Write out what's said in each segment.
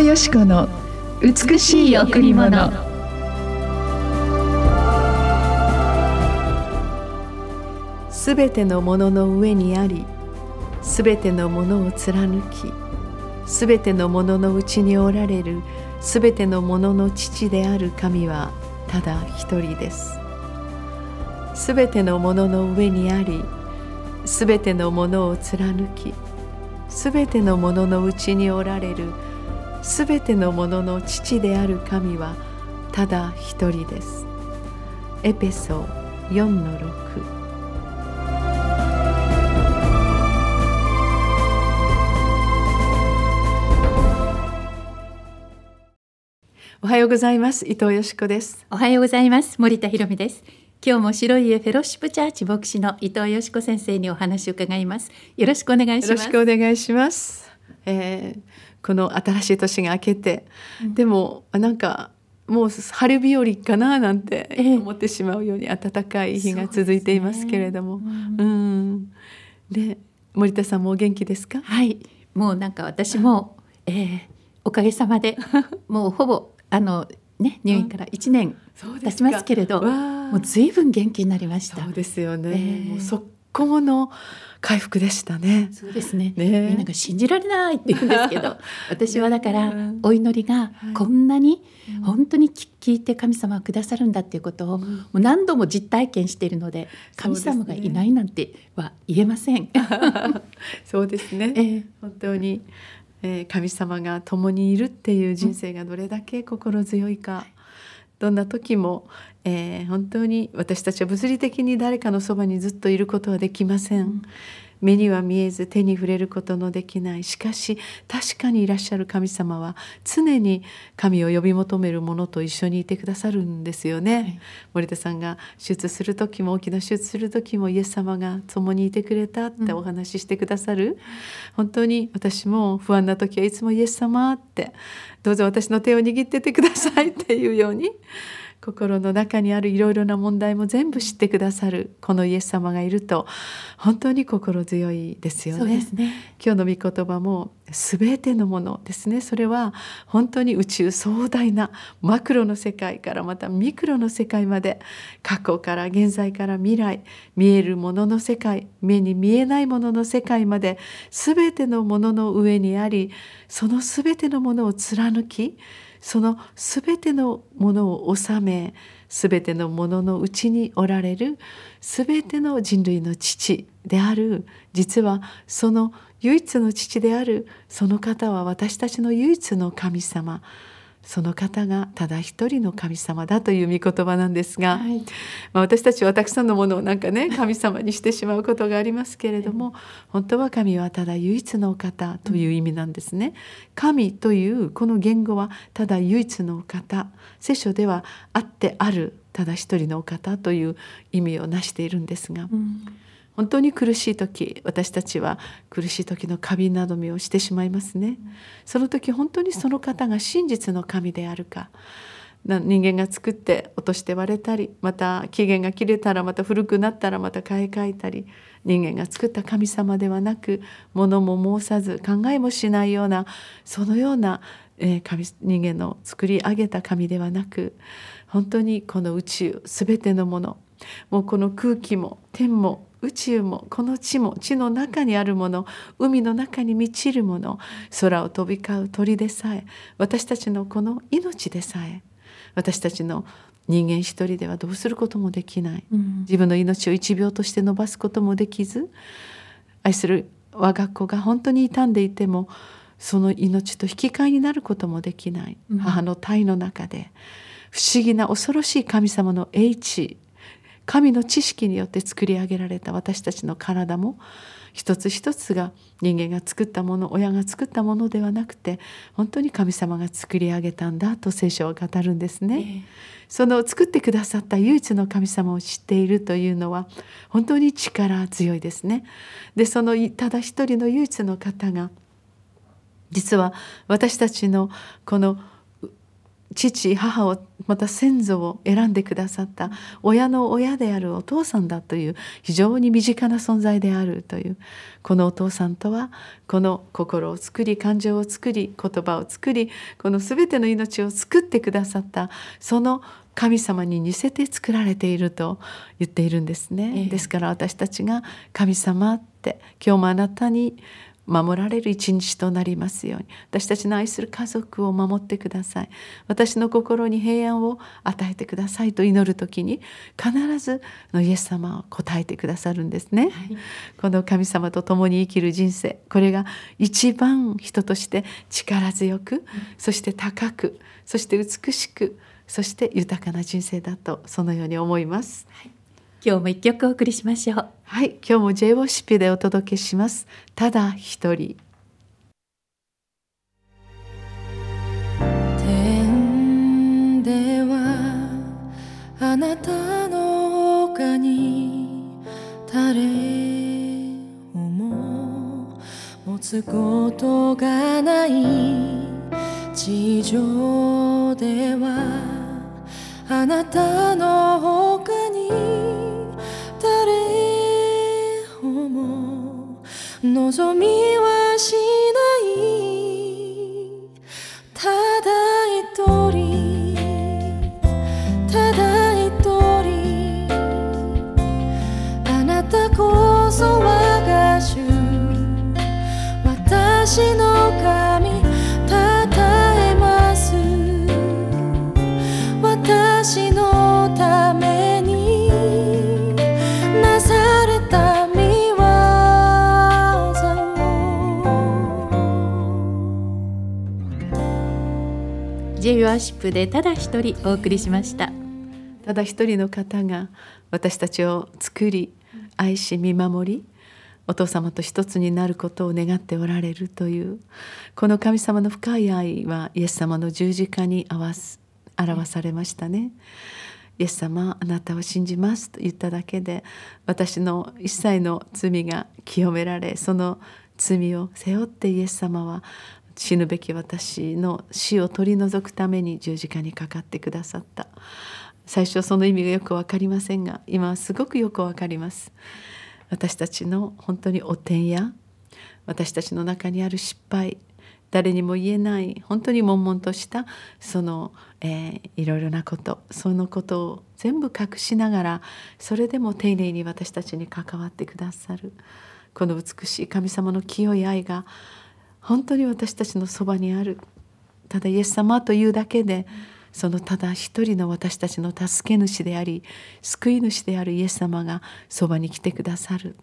藤よし子の美しい贈り物。すべてのものの上にありすべてのものを貫きすべてのもののうちにおられるすべてのものの父である神はただ一人です。すべてのものの上にありすべてのものを貫きすべてのもののうちにおられるすべてのものの父である神はただ一人です。エペソ4の6おはようございます。伊藤よしこです。おはようございます。森田博美です。今日も白い家フェロシップチャーチ牧師の伊藤よしこ先生にお話を伺います。よろしくお願いします。よろしくお願いします、えー、この新しい年が明けて、うん、でもなんかもう春日和かななんて思ってしまうように暖かい日が続いていますけれども、ね、うん、うん、で森田さんもお元気ですか？はい。もうなんか私も、えー、おかげさまで もうほぼあのね入院から1年経ちますけれど、もうずいぶん元気になりました。そうですよね。えー、もう速攻の回復でしたね。そうですね。ねみんなが信じられないって言うんですけど、私はだからお祈りがこんなに本当に聞いて神様がくださるんだっていうことをもう何度も実体験しているので、神様がいないなんては言えません。そうですね。えー、本当に。えー、神様が共にいるっていう人生がどれだけ心強いか、どんな時も、えー、本当に私たちは物理的に誰かのそばにずっといることはできません。うん目には見えず手に触れることのできない。しかし確かにいらっしゃる神様は常に神を呼び求める者と一緒にいてくださるんですよね、はい、森田さんが手術する時も大きな手術する時もイエス様が共にいてくれたってお話ししてくださる、うん、本当に私も不安な時はいつもイエス様ってどうぞ私の手を握っててくださいっていうように心の中にあるいろいろな問題も全部知ってくださるこのイエス様がいると本当に心強いですよね。ね今日の御言葉も全てのものですねそれは本当に宇宙壮大なマクロの世界からまたミクロの世界まで過去から現在から未来見えるものの世界目に見えないものの世界まで全てのものの上にありその全てのものを貫きそのすべてのものを治めすべてのもののうちにおられるすべての人類の父である実はその唯一の父であるその方は私たちの唯一の神様。その方がただ一人の神様だという御言葉なんですが、はい、まあ、私たちはたくさんのものをなんかね 神様にしてしまうことがありますけれども本当は神はただ唯一の方という意味なんですね。神というこの言語はただ唯一の方聖書ではあってあるただ一人のお方という意味をなしているんですが。うん本当に苦しい時私たちは苦しい時の過敏などみをしてしまいますね。その時本当にその方が真実の神であるか人間が作って落として割れたりまた期限が切れたらまた古くなったらまた買い替えたり人間が作った神様ではなく物も申さず考えもしないようなそのような、えー、神人間の作り上げた神ではなく本当にこの宇宙全てのものもうこの空気も天も宇宙もこの地も地の中にあるもの海の中に満ちるもの空を飛び交う鳥でさえ私たちのこの命でさえ私たちの人間一人ではどうすることもできない、うん、自分の命を一秒として伸ばすこともできず愛する我が子が本当に傷んでいてもその命と引き換えになることもできない、うん、母の体の中で不思議な恐ろしい神様の英知神の知識によって作り上げられた私たちの体も一つ一つが人間が作ったもの親が作ったものではなくて本当に神様が作り上げたんだと聖書は語るんですね。えー、その作ってくださった唯一の神様を知っているというのは本当に力強いですね。でそのただ一人の唯一の方が実は私たちのこの父母をまた先祖を選んでくださった親の親であるお父さんだという非常に身近な存在であるというこのお父さんとはこの心を作り感情を作り言葉を作りこの全ての命を作ってくださったその神様に似せて作られていると言っているんですね。ええ、ですから私たちが神様って今日もあなたに守られる一日となりますように。私たちの愛する家族を守ってください。私の心に平安を与えてくださいと祈る時に必ずのイエス様を答えてくださるんですね、はい、この神様と共に生きる人生。これが一番人として力強く、そして高くそして美しくそして豊かな人生だとそのように思います、はい今日も一曲お送りしましょう。はい今日も J ウォシピでお届けします。ただ一人。天ではあなたの他に誰をも持つことがない地上ではあなたの他望みはワーシップでただ一人お送りしましたただ一人の方が私たちを作り愛し見守りお父様と一つになることを願っておられるというこの神様の深い愛はイエス様の十字架に表す表されましたね。イエス様あなたを信じますと言っただけで私の一切の罪が清められその罪を背負ってイエス様は死ぬべき私の死を取り除くために十字架にかかってくださった。最初その意味がよく分かりませんが今はすごくよく分かります。私たちの本当に汚点や私たちの中にある失敗誰にも言えない本当に悶々としたその、えー、いろいろなことそのことを全部隠しながらそれでも丁寧に私たちに関わってくださるこの美しい神様の清い愛が本当に私たちのそばにある。ただイエス様というだけでそのただ一人の私たちの助け主であり救い主であるイエス様がそばに来てくださる。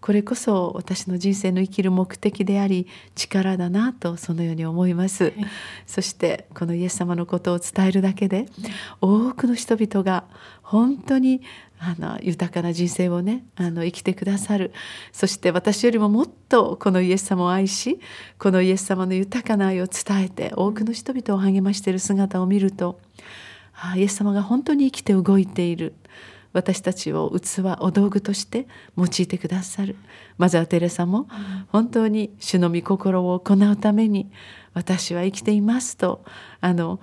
これこそ私の人生の生きる目的であり力だなとそのように思います、はい、そしてこのイエス様のことを伝えるだけで多くの人々が本当にあの豊かな人生をねあの生きてくださる。そして私よりももっとこのイエス様を愛しこのイエス様の豊かな愛を伝えて多くの人々を励ましている姿を見るとイエス様が本当に生きて動いている。私たちを器お道具として用いてくださる。マザー・テレサも本当に主の御心を行うために私は生きていますとあの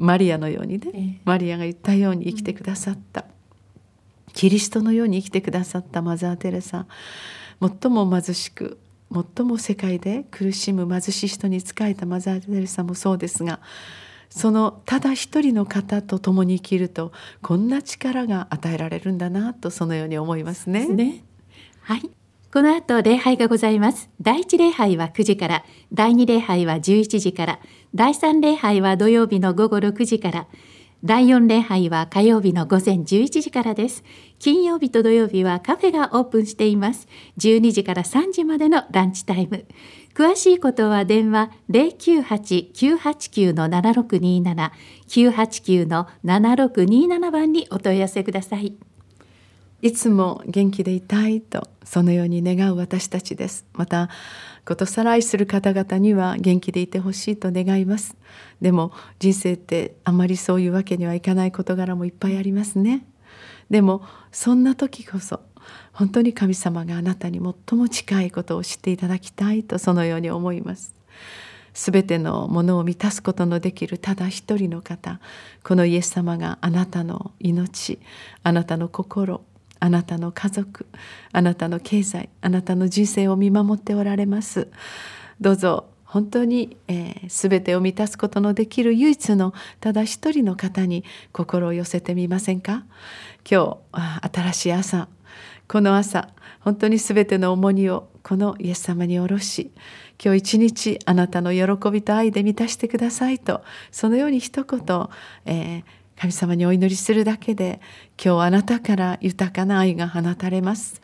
マリアのようにね、マリアが言ったように生きてくださった。キリストのように生きてくださったマザー・テレサ最も貧しく最も世界で苦しむ貧しい人に仕えたマザー・テレサもそうですがそのただ一人の方と共に生きるとこんな力が与えられるんだなとそのように思いますね。すねはいこの後礼拝がございます。第一礼拝は9時から、第二礼拝は11時から、第三礼拝は土曜日の午後6時から、第4礼拝は火曜日の午前11時からです。金曜日と土曜日はカフェがオープンしています。12時から3時までのランチタイム。詳しいことは電話098-989-7627、989-7627番にお問い合わせください。いつも元気でいたいとそのように願う私たちです。またことさらいする方々には元気でいてほしいと願います。でも人生ってあまりそういうわけにはいかない事柄もいっぱいありますね。でもそんな時こそ本当に神様があなたに最も近いことを知っていただきたいとそのように思います。すべてのものを満たすことのできるただ一人の方。このイエス様があなたの命あなたの心あなたの家族あなたの経済あなたの人生を見守っておられます。どうぞ本当に、えー、全てを満たすことのできる唯一のただ一人の方に心を寄せてみませんか？今日新しい朝。この朝本当に全ての重荷をこのイエス様に下ろし今日一日あなたの喜びと愛で満たしてくださいとそのように一言、えー、神様にお祈りするだけで今日あなたから豊かな愛が放たれます。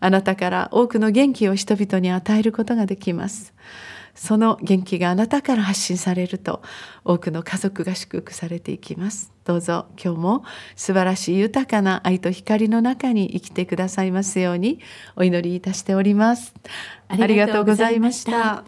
あなたから多くの元気を人々に与えることができます。その元気があなたから発信されると多くの家族が祝福されていきます。どうぞ今日も素晴らしい豊かな愛と光の中に生きてくださいますようにお祈りいたしております。ありがとうございました